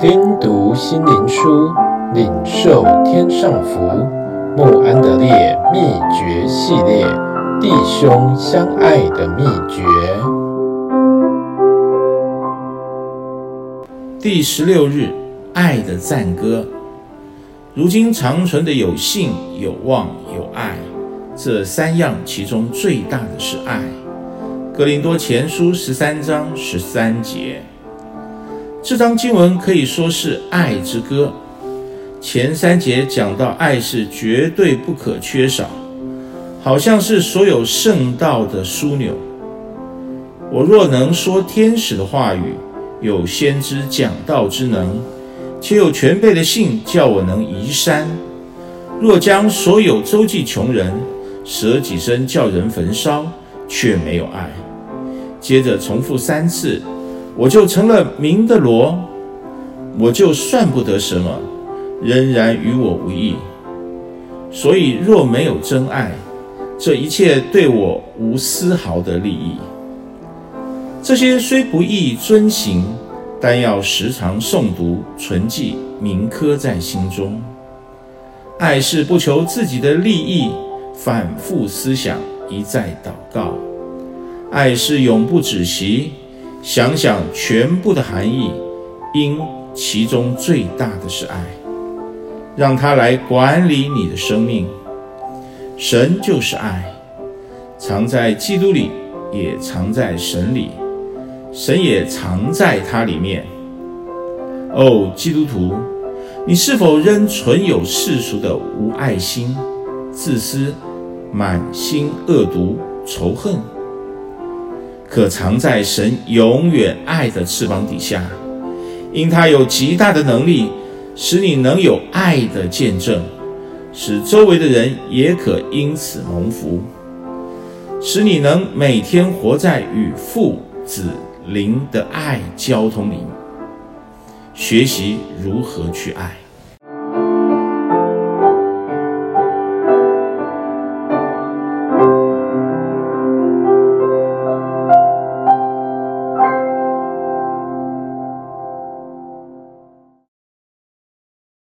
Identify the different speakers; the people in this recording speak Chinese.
Speaker 1: 听读心灵书，领受天上福。穆安德烈秘诀系列：弟兄相爱的秘诀。
Speaker 2: 第十六日，爱的赞歌。如今长存的有信、有望、有爱，这三样，其中最大的是爱。格林多前书十三章十三节。这章经文可以说是爱之歌。前三节讲到爱是绝对不可缺少，好像是所有圣道的枢纽。我若能说天使的话语，有先知讲道之能，且有全备的信，叫我能移山；若将所有周济穷人，舍己身叫人焚烧，却没有爱。接着重复三次。我就成了鸣的罗，我就算不得什么，仍然与我无益。所以若没有真爱，这一切对我无丝毫的利益。这些虽不易遵行，但要时常诵读、存记、铭刻在心中。爱是不求自己的利益，反复思想，一再祷告。爱是永不止息。想想全部的含义，因其中最大的是爱，让他来管理你的生命。神就是爱，藏在基督里，也藏在神里，神也藏在他里面。哦，基督徒，你是否仍存有世俗的无爱心、自私、满心恶毒、仇恨？可藏在神永远爱的翅膀底下，因他有极大的能力，使你能有爱的见证，使周围的人也可因此蒙福，使你能每天活在与父子灵的爱交通里，学习如何去爱。